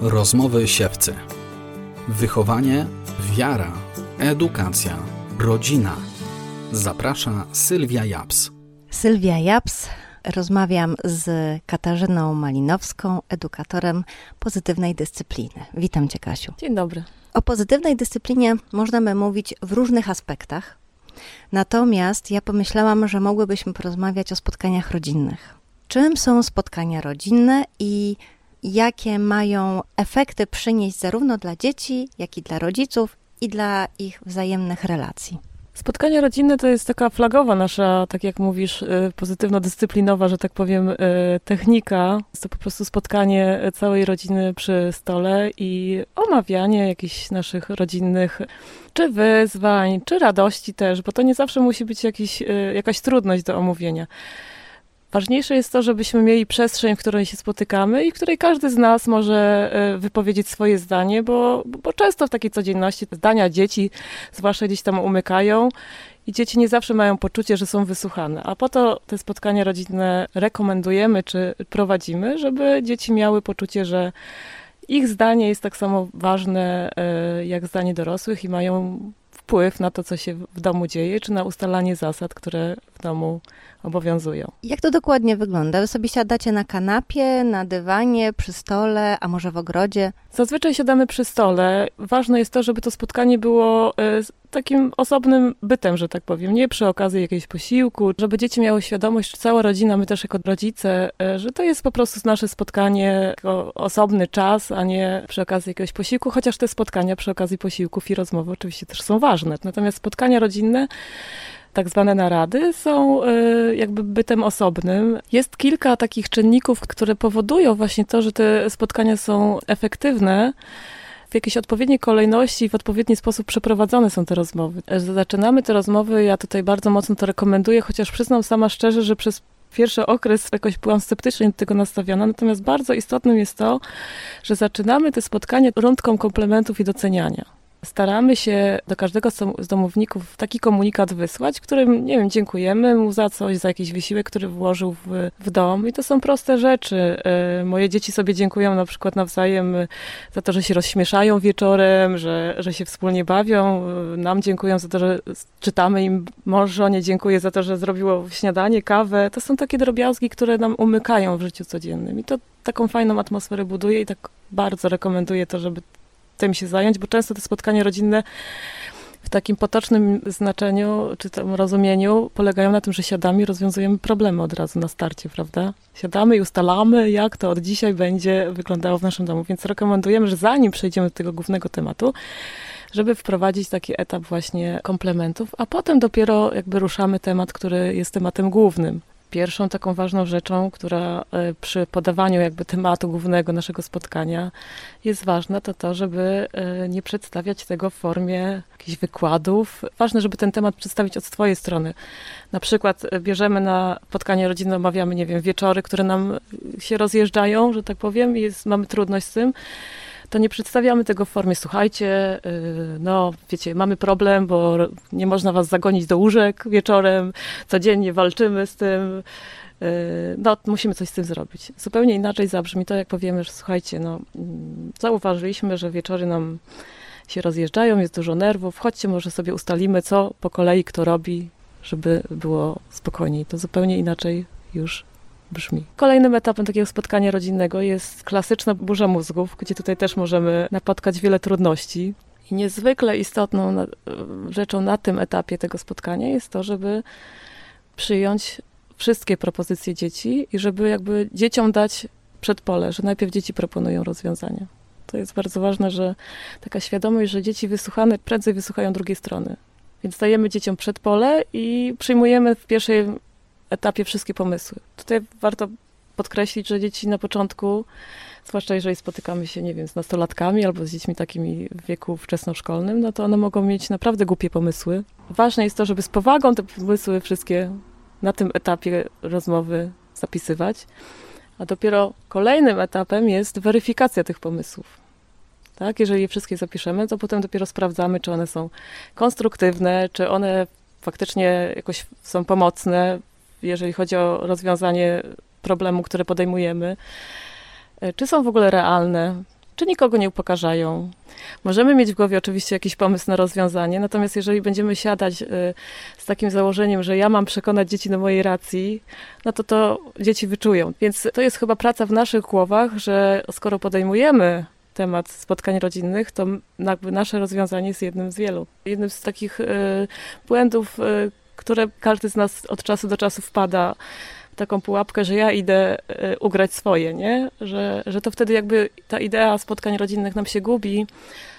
Rozmowy siewcy. Wychowanie, wiara, edukacja, rodzina. Zaprasza Sylwia Japs. Sylwia Japs. Rozmawiam z Katarzyną Malinowską, edukatorem pozytywnej dyscypliny. Witam Cię, Kasiu. Dzień dobry. O pozytywnej dyscyplinie można by mówić w różnych aspektach. Natomiast ja pomyślałam, że mogłybyśmy porozmawiać o spotkaniach rodzinnych. Czym są spotkania rodzinne i jakie mają efekty przynieść zarówno dla dzieci, jak i dla rodziców i dla ich wzajemnych relacji. Spotkania rodzinne to jest taka flagowa nasza, tak jak mówisz, y, pozytywno-dyscyplinowa, że tak powiem, y, technika. Jest to po prostu spotkanie całej rodziny przy stole i omawianie jakichś naszych rodzinnych czy wyzwań, czy radości też, bo to nie zawsze musi być jakiś, y, jakaś trudność do omówienia. Ważniejsze jest to, żebyśmy mieli przestrzeń, w której się spotykamy i w której każdy z nas może e, wypowiedzieć swoje zdanie, bo, bo często w takiej codzienności zdania dzieci, zwłaszcza gdzieś tam umykają i dzieci nie zawsze mają poczucie, że są wysłuchane. A po to te spotkania rodzinne rekomendujemy czy prowadzimy, żeby dzieci miały poczucie, że ich zdanie jest tak samo ważne e, jak zdanie dorosłych i mają wpływ na to, co się w domu dzieje, czy na ustalanie zasad, które w domu obowiązują. Jak to dokładnie wygląda? Wy sobie siadacie na kanapie, na dywanie, przy stole, a może w ogrodzie? Zazwyczaj siadamy przy stole. Ważne jest to, żeby to spotkanie było e, takim osobnym bytem, że tak powiem, nie przy okazji jakiegoś posiłku, żeby dzieci miały świadomość, cała rodzina, my też jako rodzice, e, że to jest po prostu nasze spotkanie, osobny czas, a nie przy okazji jakiegoś posiłku, chociaż te spotkania przy okazji posiłków i rozmowy oczywiście też są ważne. Natomiast spotkania rodzinne tak zwane narady są e, jakby bytem osobnym. Jest kilka takich czynników, które powodują właśnie to, że te spotkania są efektywne w jakiejś odpowiedniej kolejności i w odpowiedni sposób przeprowadzone są te rozmowy. Zaczynamy te rozmowy, ja tutaj bardzo mocno to rekomenduję, chociaż przyznam sama szczerze, że przez pierwszy okres jakoś byłam sceptycznie do tego nastawiona, natomiast bardzo istotnym jest to, że zaczynamy te spotkania rundką komplementów i doceniania staramy się do każdego z domowników taki komunikat wysłać, którym, nie wiem, dziękujemy mu za coś, za jakiś wysiłek, który włożył w, w dom. I to są proste rzeczy. E, moje dzieci sobie dziękują na przykład nawzajem za to, że się rozśmieszają wieczorem, że, że się wspólnie bawią. E, nam dziękują za to, że czytamy im. Mąż żonie dziękuję za to, że zrobiło śniadanie, kawę. To są takie drobiazgi, które nam umykają w życiu codziennym. I to taką fajną atmosferę buduje i tak bardzo rekomenduję to, żeby tym się zająć, bo często te spotkania rodzinne w takim potocznym znaczeniu, czy tam rozumieniu, polegają na tym, że siadamy i rozwiązujemy problemy od razu na starcie, prawda? Siadamy i ustalamy, jak to od dzisiaj będzie wyglądało w naszym domu. Więc rekomendujemy, że zanim przejdziemy do tego głównego tematu, żeby wprowadzić taki etap właśnie komplementów, a potem dopiero jakby ruszamy temat, który jest tematem głównym. Pierwszą taką ważną rzeczą, która e, przy podawaniu jakby tematu głównego naszego spotkania jest ważna, to to, żeby e, nie przedstawiać tego w formie jakichś wykładów. Ważne, żeby ten temat przedstawić od swojej strony. Na przykład e, bierzemy na spotkanie rodzinne, omawiamy, nie wiem, wieczory, które nam się rozjeżdżają, że tak powiem, jest, mamy trudność z tym to nie przedstawiamy tego w formie, słuchajcie, y, no wiecie, mamy problem, bo nie można was zagonić do łóżek wieczorem, codziennie walczymy z tym, y, no musimy coś z tym zrobić. Zupełnie inaczej zabrzmi to, jak powiemy, że słuchajcie, no mm, zauważyliśmy, że wieczory nam się rozjeżdżają, jest dużo nerwów, chodźcie, może sobie ustalimy, co po kolei kto robi, żeby było spokojniej. To zupełnie inaczej już brzmi. Kolejnym etapem takiego spotkania rodzinnego jest klasyczna burza mózgów, gdzie tutaj też możemy napotkać wiele trudności. I niezwykle istotną rzeczą na tym etapie tego spotkania jest to, żeby przyjąć wszystkie propozycje dzieci i żeby jakby dzieciom dać przedpole, że najpierw dzieci proponują rozwiązania. To jest bardzo ważne, że taka świadomość, że dzieci wysłuchane prędzej wysłuchają drugiej strony. Więc dajemy dzieciom przedpole i przyjmujemy w pierwszej etapie wszystkie pomysły. Tutaj warto podkreślić, że dzieci na początku, zwłaszcza jeżeli spotykamy się, nie wiem, z nastolatkami albo z dziećmi takimi w wieku wczesnoszkolnym, no to one mogą mieć naprawdę głupie pomysły. Ważne jest to, żeby z powagą te pomysły wszystkie na tym etapie rozmowy zapisywać. A dopiero kolejnym etapem jest weryfikacja tych pomysłów. Tak? Jeżeli je wszystkie zapiszemy, to potem dopiero sprawdzamy, czy one są konstruktywne, czy one faktycznie jakoś są pomocne jeżeli chodzi o rozwiązanie problemu, które podejmujemy, e, czy są w ogóle realne. czy nikogo nie upokarzają. Możemy mieć w głowie oczywiście jakiś pomysł na rozwiązanie, natomiast jeżeli będziemy siadać y, z takim założeniem, że ja mam przekonać dzieci do mojej racji, no to to dzieci wyczują. Więc to jest chyba praca w naszych głowach, że skoro podejmujemy temat spotkań rodzinnych, to nasze rozwiązanie jest jednym z wielu. Jednym z takich y, błędów, które każdy z nas od czasu do czasu wpada w taką pułapkę, że ja idę y, ugrać swoje, nie? Że, że to wtedy jakby ta idea spotkań rodzinnych nam się gubi,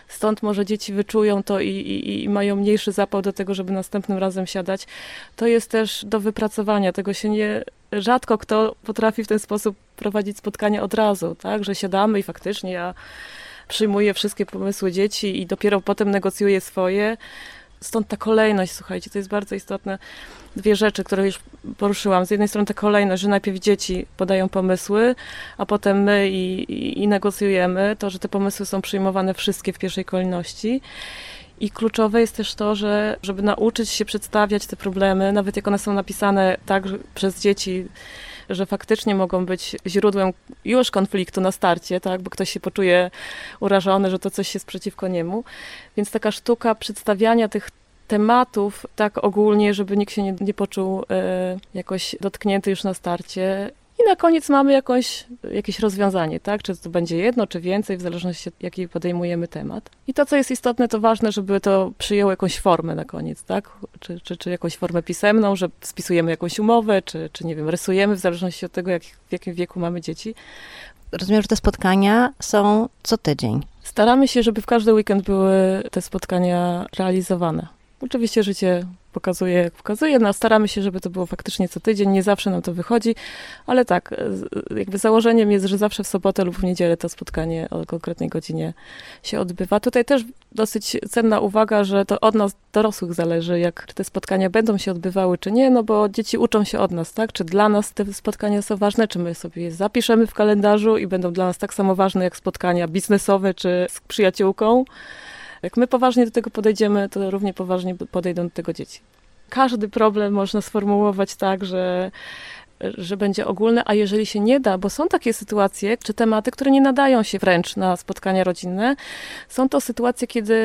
stąd może dzieci wyczują to i, i, i, mają mniejszy zapał do tego, żeby następnym razem siadać. To jest też do wypracowania, tego się nie, rzadko kto potrafi w ten sposób prowadzić spotkanie od razu, tak, że siadamy i faktycznie ja przyjmuję wszystkie pomysły dzieci i dopiero potem negocjuję swoje. Stąd ta kolejność, słuchajcie, to jest bardzo istotne. Dwie rzeczy, które już poruszyłam. Z jednej strony ta kolejność, że najpierw dzieci podają pomysły, a potem my i, i, i negocjujemy. To, że te pomysły są przyjmowane wszystkie w pierwszej kolejności. I kluczowe jest też to, że żeby nauczyć się przedstawiać te problemy, nawet jak one są napisane tak przez dzieci, że faktycznie mogą być źródłem już konfliktu na starcie, tak, bo ktoś się poczuje urażony, że to coś jest przeciwko niemu. Więc taka sztuka przedstawiania tych tematów tak ogólnie, żeby nikt się nie, nie poczuł y, jakoś dotknięty już na starcie i na koniec mamy jakąś, jakieś rozwiązanie, tak? Czy to będzie jedno, czy więcej, w zależności od jaki podejmujemy temat. I to, co jest istotne, to ważne, żeby to przyjęło jakąś formę na koniec, tak? Czy, czy, czy jakąś formę pisemną, że spisujemy jakąś umowę, czy, czy nie wiem, rysujemy, w zależności od tego, jak, w jakim wieku mamy dzieci. Rozumiem, że te spotkania są co tydzień. Staramy się, żeby w każdy weekend były te spotkania realizowane. Oczywiście życie pokazuje, jak pokazuje. No, staramy się, żeby to było faktycznie co tydzień. Nie zawsze nam to wychodzi, ale tak, jakby założeniem jest, że zawsze w sobotę lub w niedzielę to spotkanie o konkretnej godzinie się odbywa. Tutaj też dosyć cenna uwaga, że to od nas dorosłych zależy, jak te spotkania będą się odbywały, czy nie, no bo dzieci uczą się od nas, tak? Czy dla nas te spotkania są ważne, czy my sobie je zapiszemy w kalendarzu i będą dla nas tak samo ważne jak spotkania biznesowe, czy z przyjaciółką. Jak my poważnie do tego podejdziemy, to równie poważnie podejdą do tego dzieci. Każdy problem można sformułować tak, że że będzie ogólne, a jeżeli się nie da, bo są takie sytuacje, czy tematy, które nie nadają się wręcz na spotkania rodzinne, są to sytuacje, kiedy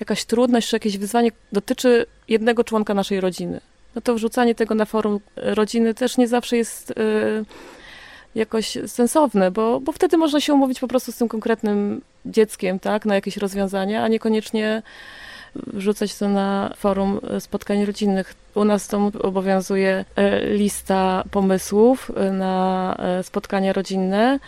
jakaś trudność czy jakieś wyzwanie dotyczy jednego członka naszej rodziny. No to wrzucanie tego na forum rodziny też nie zawsze jest. Yy, jakoś sensowne, bo, bo wtedy można się umówić po prostu z tym konkretnym dzieckiem, tak, na jakieś rozwiązania, a niekoniecznie wrzucać to na forum spotkań rodzinnych. U nas to obowiązuje e, lista pomysłów e, na e, spotkania rodzinne.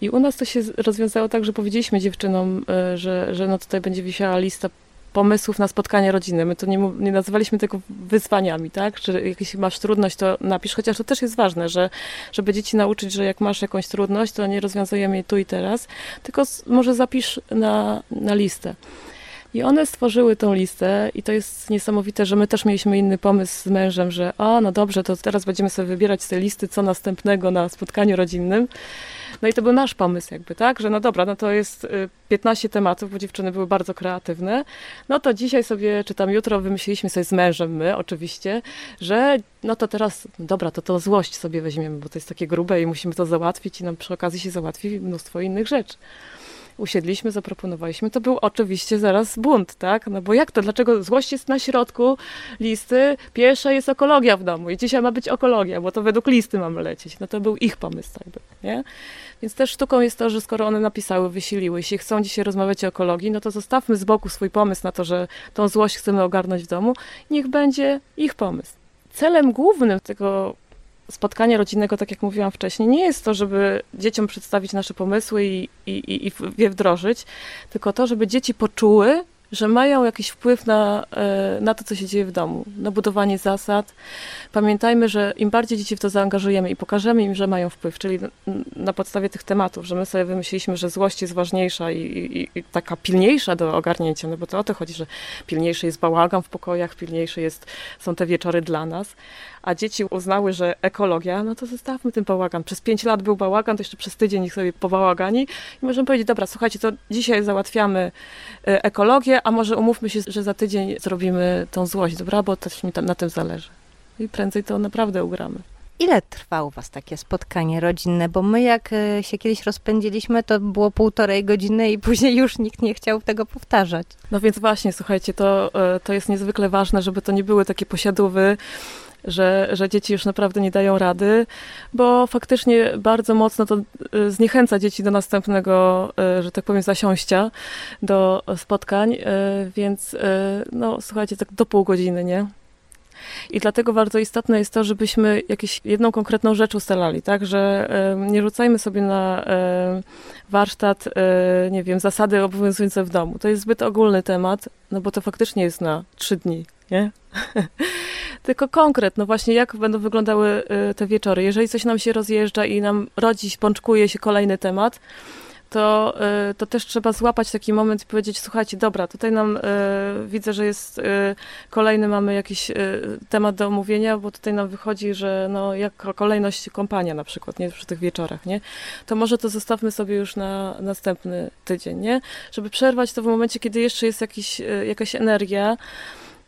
I u nas to się rozwiązało tak, że powiedzieliśmy dziewczynom, że, że no tutaj będzie wisiała lista pomysłów na spotkanie rodziny. My to nie, nie nazywaliśmy tego wyzwaniami, tak? Czy jeśli masz trudność, to napisz, chociaż to też jest ważne, że, żeby dzieci nauczyć, że jak masz jakąś trudność, to nie rozwiązujemy jej tu i teraz, tylko może zapisz na, na listę. I one stworzyły tą listę i to jest niesamowite, że my też mieliśmy inny pomysł z mężem, że a, no dobrze, to teraz będziemy sobie wybierać z tej listy, co następnego na spotkaniu rodzinnym. No i to był nasz pomysł jakby, tak, że no dobra, no to jest 15 y, tematów, bo dziewczyny były bardzo kreatywne. No to dzisiaj sobie, czy tam jutro wymyśliliśmy sobie z mężem, my oczywiście, że no to teraz, dobra, to to złość sobie weźmiemy, bo to jest takie grube i musimy to załatwić i nam przy okazji się załatwi mnóstwo innych rzeczy usiedliśmy, zaproponowaliśmy, to był oczywiście zaraz bunt, tak? No bo jak to? Dlaczego złość jest na środku listy? Pierwsza jest ekologia w domu i dzisiaj ma być ekologia, bo to według listy mamy lecieć. No to był ich pomysł jakby, nie? Więc też sztuką jest to, że skoro one napisały, wysiliły, jeśli chcą dzisiaj rozmawiać o ekologii, no to zostawmy z boku swój pomysł na to, że tą złość chcemy ogarnąć w domu. Niech będzie ich pomysł. Celem głównym tego spotkania rodzinnego, tak jak mówiłam wcześniej, nie jest to, żeby dzieciom przedstawić nasze pomysły i, i, i je wdrożyć, tylko to, żeby dzieci poczuły, że mają jakiś wpływ na, e, na to, co się dzieje w domu, na budowanie zasad. Pamiętajmy, że im bardziej dzieci w to zaangażujemy i pokażemy im, że mają wpływ, czyli na podstawie tych tematów, że my sobie wymyśliliśmy, że złość jest ważniejsza i, i, i taka pilniejsza do ogarnięcia, no bo to o to chodzi, że pilniejszy jest bałagan w pokojach, pilniejsze jest, są te wieczory dla nas, a dzieci uznały, że ekologia, no to zostawmy ten bałagan. Przez pięć lat był bałagan, to jeszcze przez tydzień ich sobie pobałagani i możemy powiedzieć, dobra, słuchajcie, to dzisiaj załatwiamy e, ekologię, a może umówmy się, że za tydzień zrobimy tą złość, dobra, bo też mi tam na tym zależy. I prędzej to naprawdę ugramy. Ile trwa u Was takie spotkanie rodzinne? Bo my, jak e, się kiedyś rozpędziliśmy, to było półtorej godziny i później już nikt nie chciał tego powtarzać. No więc właśnie, słuchajcie, to, e, to jest niezwykle ważne, żeby to nie były takie posiadówy, że, że dzieci już naprawdę nie dają rady, bo faktycznie bardzo mocno to e, zniechęca dzieci do następnego, że tak powiem, zasiąścia do spotkań, więc no słuchajcie, tak do pół godziny, nie? I dlatego bardzo istotne jest to, żebyśmy jakąś jedną konkretną rzecz ustalali, tak, że nie rzucajmy sobie na warsztat, e, nie wiem, zasady obowiązujące w domu. To jest zbyt ogólny temat, no bo to faktycznie jest na trzy dni, nie? Tylko konkret, no właśnie jak będą wyglądały e, te wieczory. Jeżeli coś nam się rozjeżdża i nam rodzi, pączkuje się kolejny temat, to, y, to też trzeba złapać taki moment i powiedzieć, słuchajcie, dobra, tutaj nam y, widzę, że jest y, kolejny, mamy jakiś temat do omówienia, bo tutaj nam wychodzi, że no, jak kolejność kompania na przykład, nie, przy tych wieczorach, nie? To może to zostawmy sobie już na następny tydzień, nie? Żeby przerwać to w momencie, kiedy jeszcze jest jakiś, jakaś energia,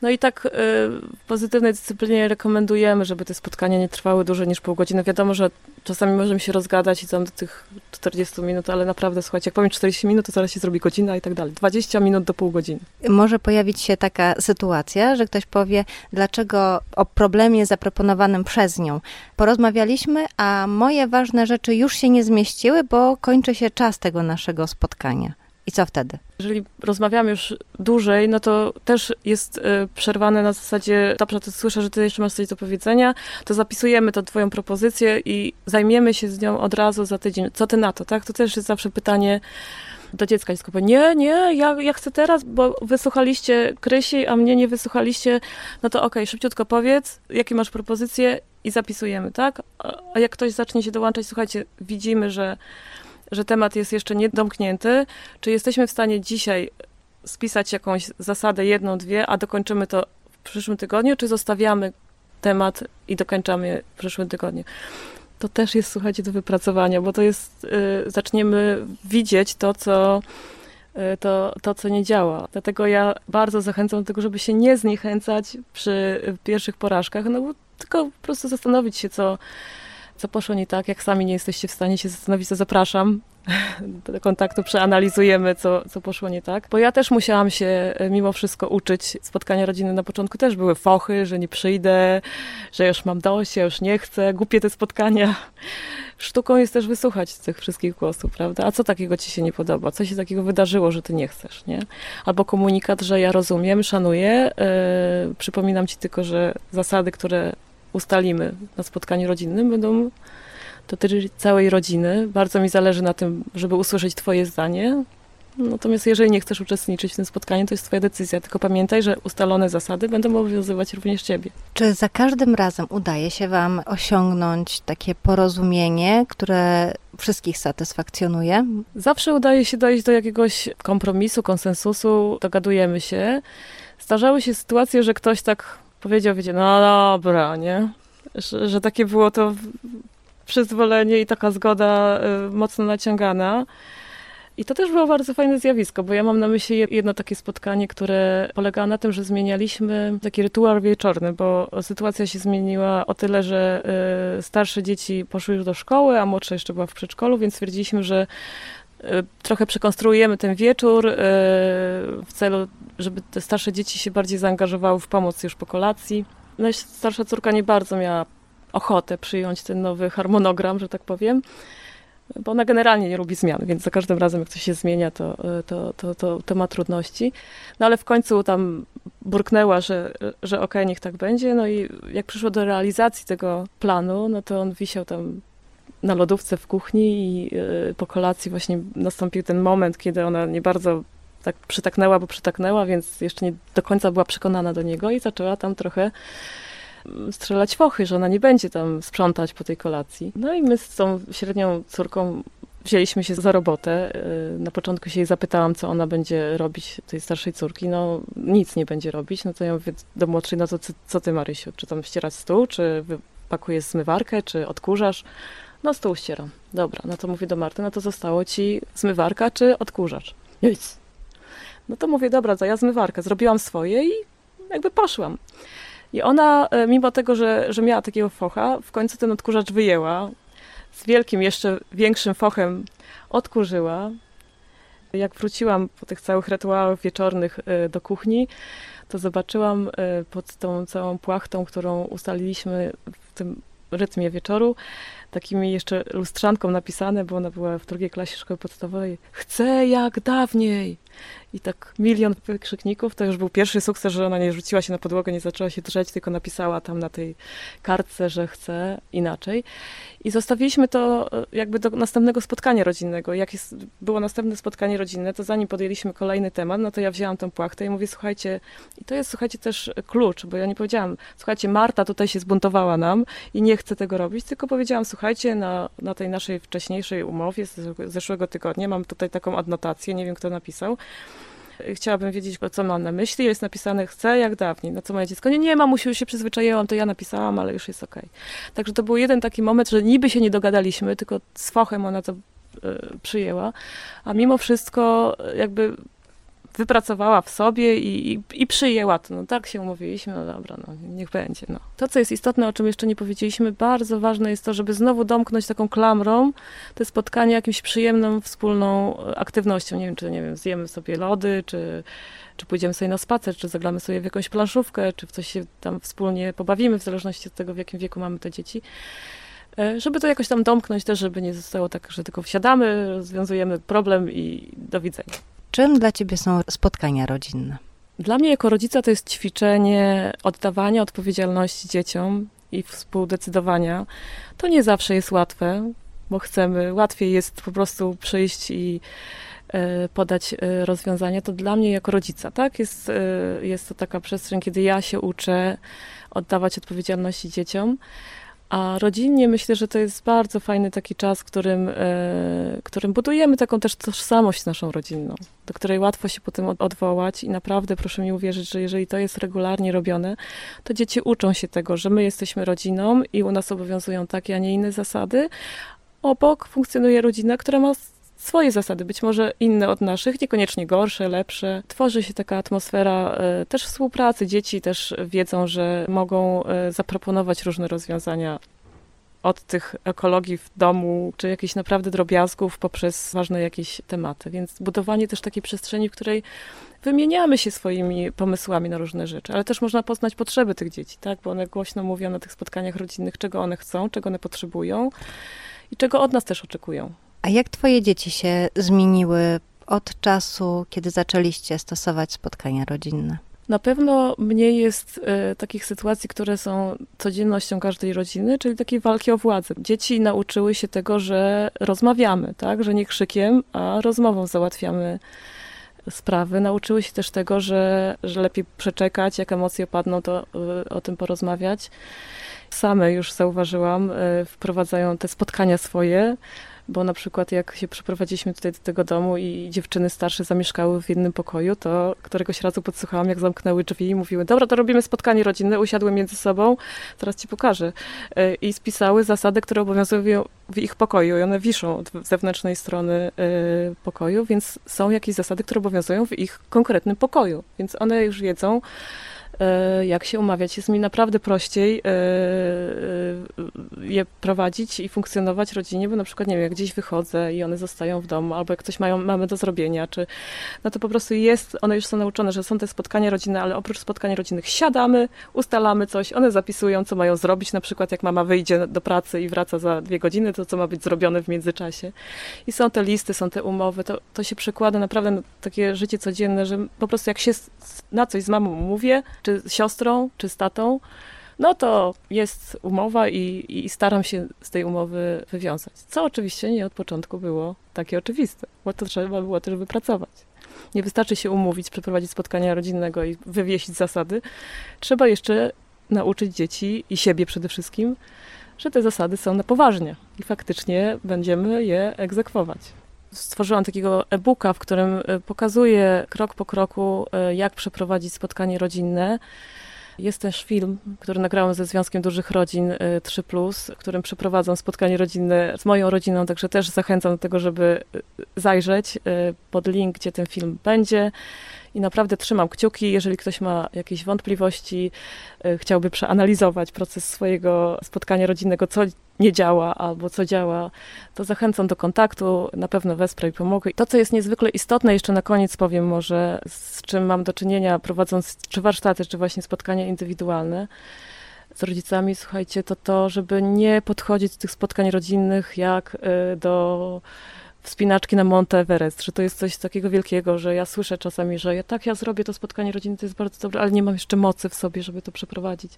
no i tak y, w pozytywnej dyscyplinie rekomendujemy, żeby te spotkania nie trwały dłużej niż pół godziny. Wiadomo, że czasami możemy się rozgadać i tam do tych 40 minut, ale naprawdę, słuchajcie, jak powiem 40 minut, to zaraz się zrobi godzina i tak dalej. 20 minut do pół godziny. Może pojawić się taka sytuacja, że ktoś powie, dlaczego o problemie zaproponowanym przez nią porozmawialiśmy, a moje ważne rzeczy już się nie zmieściły, bo kończy się czas tego naszego spotkania. I co wtedy? Jeżeli rozmawiamy już dłużej, no to też jest y, przerwane na zasadzie, dobrze, to słyszę, że ty jeszcze masz coś do powiedzenia, to zapisujemy to twoją propozycję i zajmiemy się z nią od razu za tydzień. Co ty na to, tak? To też jest zawsze pytanie do dziecka. Dziecko powie, nie, nie, ja, ja chcę teraz, bo wysłuchaliście Krysi, a mnie nie wysłuchaliście, no to okej, okay, szybciutko powiedz, jakie masz propozycje i zapisujemy, tak? A jak ktoś zacznie się dołączać, słuchajcie, widzimy, że że temat jest jeszcze niedomknięty, czy jesteśmy w stanie dzisiaj spisać jakąś zasadę, jedną, dwie, a dokończymy to w przyszłym tygodniu, czy zostawiamy temat i dokończamy w przyszłym tygodniu. To też jest, słuchajcie, do wypracowania, bo to jest, y, zaczniemy widzieć to, co, y, to, to, co nie działa. Dlatego ja bardzo zachęcam do tego, żeby się nie zniechęcać przy pierwszych porażkach, no bo tylko po prostu zastanowić się, co, co poszło nie tak. Jak sami nie jesteście w stanie się zastanowić, to zapraszam do kontaktu, przeanalizujemy, co, co poszło nie tak. Bo ja też musiałam się e, mimo wszystko uczyć. Spotkania rodziny na początku też były fochy, że nie przyjdę, że już mam dość, ja już nie chcę, głupie te spotkania. Sztuką jest też wysłuchać tych wszystkich głosów, prawda? A co takiego ci się nie podoba? Co się takiego wydarzyło, że ty nie chcesz, nie? Albo komunikat, że ja rozumiem, szanuję, yy, przypominam ci tylko, że zasady, które ustalimy na spotkaniu rodzinnym, będą dotyczyć całej rodziny. Bardzo mi zależy na tym, żeby usłyszeć Twoje zdanie. Natomiast jeżeli nie chcesz uczestniczyć w tym spotkaniu, to jest Twoja decyzja. Tylko pamiętaj, że ustalone zasady będą obowiązywać również Ciebie. Czy za każdym razem udaje się Wam osiągnąć takie porozumienie, które wszystkich satysfakcjonuje? Zawsze udaje się dojść do jakiegoś kompromisu, konsensusu, dogadujemy się. Zdarzały się sytuacje, że ktoś tak powiedział, wiecie, no dobra, nie? Że, że takie było to przyzwolenie i taka zgoda y, mocno naciągana. I to też było bardzo fajne zjawisko, bo ja mam na myśli jedno takie spotkanie, które polegało na tym, że zmienialiśmy taki rytuał wieczorny, bo sytuacja się zmieniła o tyle, że y, starsze dzieci poszły już do szkoły, a młodsza jeszcze była w przedszkolu, więc stwierdziliśmy, że y, trochę przekonstruujemy ten wieczór w celu, żeby te starsze dzieci się bardziej zaangażowały w pomoc już po kolacji. Najstarsza córka nie bardzo miała ochotę przyjąć ten nowy harmonogram, że tak powiem. Bo ona generalnie nie lubi zmian, więc za każdym razem, jak coś się zmienia, to, to, to, to, to ma trudności. No ale w końcu tam burknęła, że, że okej, okay, niech tak będzie. No i jak przyszło do realizacji tego planu, no to on wisiał tam na lodówce w kuchni i y, po kolacji właśnie nastąpił ten moment, kiedy ona nie bardzo tak przytaknęła, bo przytaknęła, więc jeszcze nie do końca była przekonana do niego i zaczęła tam trochę strzelać fochy, że ona nie będzie tam sprzątać po tej kolacji. No i my z tą średnią córką wzięliśmy się za robotę. Y, na początku się jej zapytałam, co ona będzie robić, tej starszej córki. No nic nie będzie robić. No to ja mówię do młodszej, no to co, co ty Marysiu? Czy tam ścierać stół, czy pakujesz zmywarkę, czy odkurzasz? No stół ścieram. Dobra, no to mówię do Marty, no to zostało ci zmywarka, czy odkurzacz? Nic. No to mówię, dobra, to ja zmywarkę. Zrobiłam swoje i jakby poszłam. I ona, e, mimo tego, że, że miała takiego focha, w końcu ten odkurzacz wyjęła. Z wielkim, jeszcze większym fochem odkurzyła. Jak wróciłam po tych całych rytuałach wieczornych e, do kuchni, to zobaczyłam e, pod tą całą płachtą, którą ustaliliśmy w tym rytmie wieczoru, takimi jeszcze lustrzanką napisane, bo ona była w drugiej klasie szkoły podstawowej. Chcę jak dawniej! I tak milion wykrzykników, to już był pierwszy sukces, że ona nie rzuciła się na podłogę, nie zaczęła się drzeć, tylko napisała tam na tej kartce, że chce inaczej. I zostawiliśmy to e, jakby do następnego spotkania rodzinnego. Jak jest, było następne spotkanie rodzinne, to zanim podjęliśmy kolejny temat, no to ja wzięłam tą płachtę i mówię, słuchajcie, i to jest, słuchajcie, też klucz, bo ja nie powiedziałam, słuchajcie, Marta tutaj się zbuntowała nam i nie chce tego robić, tylko powiedziałam, słuchajcie, na, na tej naszej wcześniejszej umowie z zeszłego tygodnia, mam tutaj taką adnotację, nie wiem kto napisał, chciałabym wiedzieć, co mam na myśli. Jest napisane, chcę jak dawniej. No co moje dziecko? Nie, nie, mamusiu, się przyzwyczaiłam, to ja napisałam, ale już jest okej. Okay. Także to był jeden taki moment, że niby się nie dogadaliśmy, tylko z fochem ona to y, przyjęła, a mimo wszystko jakby wypracowała w sobie i, i, i, przyjęła to. No tak się umówiliśmy, no dobra, no niech będzie. No. To, co jest istotne, o czym jeszcze nie powiedzieliśmy, bardzo ważne jest to, żeby znowu domknąć taką klamrą te spotkanie jakimś przyjemną, wspólną aktywnością. Nie wiem, czy nie wiem, zjemy sobie lody, czy, czy pójdziemy sobie na spacer, czy zaglamy sobie w jakąś planszówkę, czy w coś się tam wspólnie pobawimy, w zależności od tego, w jakim wieku mamy te dzieci e, żeby to jakoś tam domknąć też, żeby nie zostało tak, że tylko wsiadamy, rozwiązujemy problem i do widzenia. Czym dla ciebie są spotkania rodzinne? Dla mnie jako rodzica to jest ćwiczenie oddawania odpowiedzialności dzieciom i współdecydowania. To nie zawsze jest łatwe, bo chcemy, łatwiej jest po prostu przyjść i e, podać e, rozwiązanie. To dla mnie jako rodzica, tak? Jest, e, jest to taka przestrzeń, kiedy ja się uczę oddawać odpowiedzialności dzieciom. A rodzinnie myślę, że to jest bardzo fajny taki czas, którym, e, którym budujemy taką też tożsamość naszą rodzinną, do której łatwo się potem odwołać i naprawdę proszę mi uwierzyć, że jeżeli to jest regularnie robione, to dzieci uczą się tego, że my jesteśmy rodziną i u nas obowiązują takie, a nie inne zasady. Obok funkcjonuje rodzina, która ma swoje zasady, być może inne od naszych, niekoniecznie gorsze, lepsze. Tworzy się taka atmosfera e, też współpracy. Dzieci też wiedzą, że mogą e, zaproponować różne rozwiązania od tych ekologii w domu, czy jakichś naprawdę drobiazgów poprzez ważne jakieś tematy. Więc budowanie też takiej przestrzeni, w której wymieniamy się swoimi pomysłami na różne rzeczy, ale też można poznać potrzeby tych dzieci, tak? Bo one głośno mówią na tych spotkaniach rodzinnych, czego one chcą, czego one potrzebują i czego od nas też oczekują. A jak twoje dzieci się zmieniły od czasu, kiedy zaczęliście stosować spotkania rodzinne? Na pewno mniej jest e, takich sytuacji, które są codziennością każdej rodziny, czyli takiej walki o władzę. Dzieci nauczyły się tego, że rozmawiamy, tak? że nie krzykiem, a rozmową załatwiamy sprawy. Nauczyły się też tego, że, że lepiej przeczekać, jak emocje opadną, to y, o tym porozmawiać. Same już zauważyłam, y, wprowadzają te spotkania swoje, bo na przykład jak się przeprowadziliśmy tutaj do tego domu i dziewczyny starsze zamieszkały w jednym pokoju, to któregoś razu podsłuchałam, jak zamknęły drzwi i mówiły, dobra, to robimy spotkanie rodzinne, usiadły między sobą, teraz ci pokażę. Y, I spisały zasady, które obowiązują w ich pokoju i one wiszą od zewnętrznej strony pokoju, więc są jakieś zasady, które obowiązują w ich konkretnym pokoju, więc one już wiedzą, E, jak się umawiać. Jest mi naprawdę prościej e, e, je prowadzić i funkcjonować rodzinie, bo na przykład, nie wiem, jak gdzieś wychodzę i one zostają w domu, albo jak coś mają, mamy do zrobienia, czy no to po prostu jest, one już są nauczone, że są te spotkania rodzinne, ale oprócz spotkań rodzinnych siadamy, ustalamy coś, one zapisują, co mają zrobić, na przykład jak mama wyjdzie do pracy i wraca za dwie godziny, to co ma być zrobione w międzyczasie. I są te listy, są te umowy, to, to się przekłada naprawdę na takie życie codzienne, że po prostu jak się na coś z mamą mówię, czy z siostrą, czy z tatą, no to jest umowa i, i, staram się z tej umowy wywiązać. Co oczywiście nie od początku było takie oczywiste, bo to trzeba było też wypracować. Nie wystarczy się umówić, przeprowadzić spotkania rodzinnego i wywiesić zasady. Trzeba jeszcze nauczyć dzieci i siebie przede wszystkim, że te zasady są na poważnie i faktycznie będziemy je egzekwować stworzyłam takiego e-booka, w którym e, pokazuję krok po kroku, e, jak przeprowadzić spotkanie rodzinne. Jest też film, który nagrałam ze Związkiem Dużych Rodzin 3, w którym przeprowadzam spotkanie rodzinne z moją rodziną, także też zachęcam do tego, żeby zajrzeć pod link, gdzie ten film będzie i naprawdę trzymam kciuki. Jeżeli ktoś ma jakieś wątpliwości, e, chciałby przeanalizować proces swojego spotkania rodzinnego, co nie działa albo co działa, to zachęcam do kontaktu, na pewno wesprę i pomogę. To, co jest niezwykle istotne, jeszcze na koniec powiem może, z czym mam do czynienia prowadząc czy warsztaty, czy właśnie spotkania indywidualne z rodzicami, słuchajcie, to to, żeby nie podchodzić do tych spotkań rodzinnych jak e, do wspinaczki na Monte Everest, że to jest coś takiego wielkiego, że ja słyszę czasami, że ja, tak, ja zrobię to spotkanie rodzinne, to jest bardzo dobre, ale nie mam jeszcze mocy w sobie, żeby to przeprowadzić.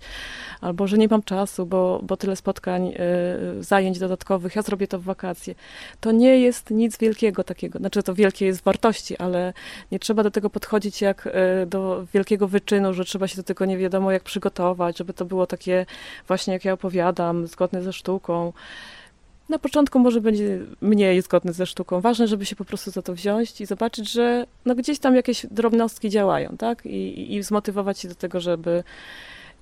Albo, że nie mam czasu, bo, bo tyle spotkań, y, zajęć dodatkowych, ja zrobię to w wakacje. To nie jest nic wielkiego takiego. Znaczy, to wielkie jest w wartości, ale nie trzeba do tego podchodzić jak y, do wielkiego wyczynu, że trzeba się do tego nie wiadomo jak przygotować, żeby to było takie właśnie, jak ja opowiadam, zgodne ze sztuką na początku może będzie mniej zgodny ze sztuką. Ważne, żeby się po prostu za to wziąć i zobaczyć, że no gdzieś tam jakieś drobnostki działają, tak? I, i zmotywować się do tego, żeby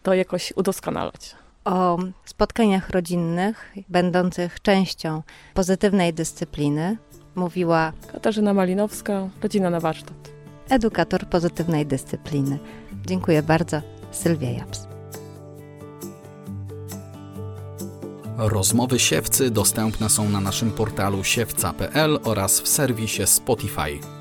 to jakoś udoskonalać. O spotkaniach rodzinnych, będących częścią pozytywnej dyscypliny, mówiła Katarzyna Malinowska, Rodzina na warsztat. Edukator pozytywnej dyscypliny. Dziękuję bardzo. Sylwia Japs. Rozmowy siewcy dostępne są na naszym portalu siewca.pl oraz w serwisie Spotify.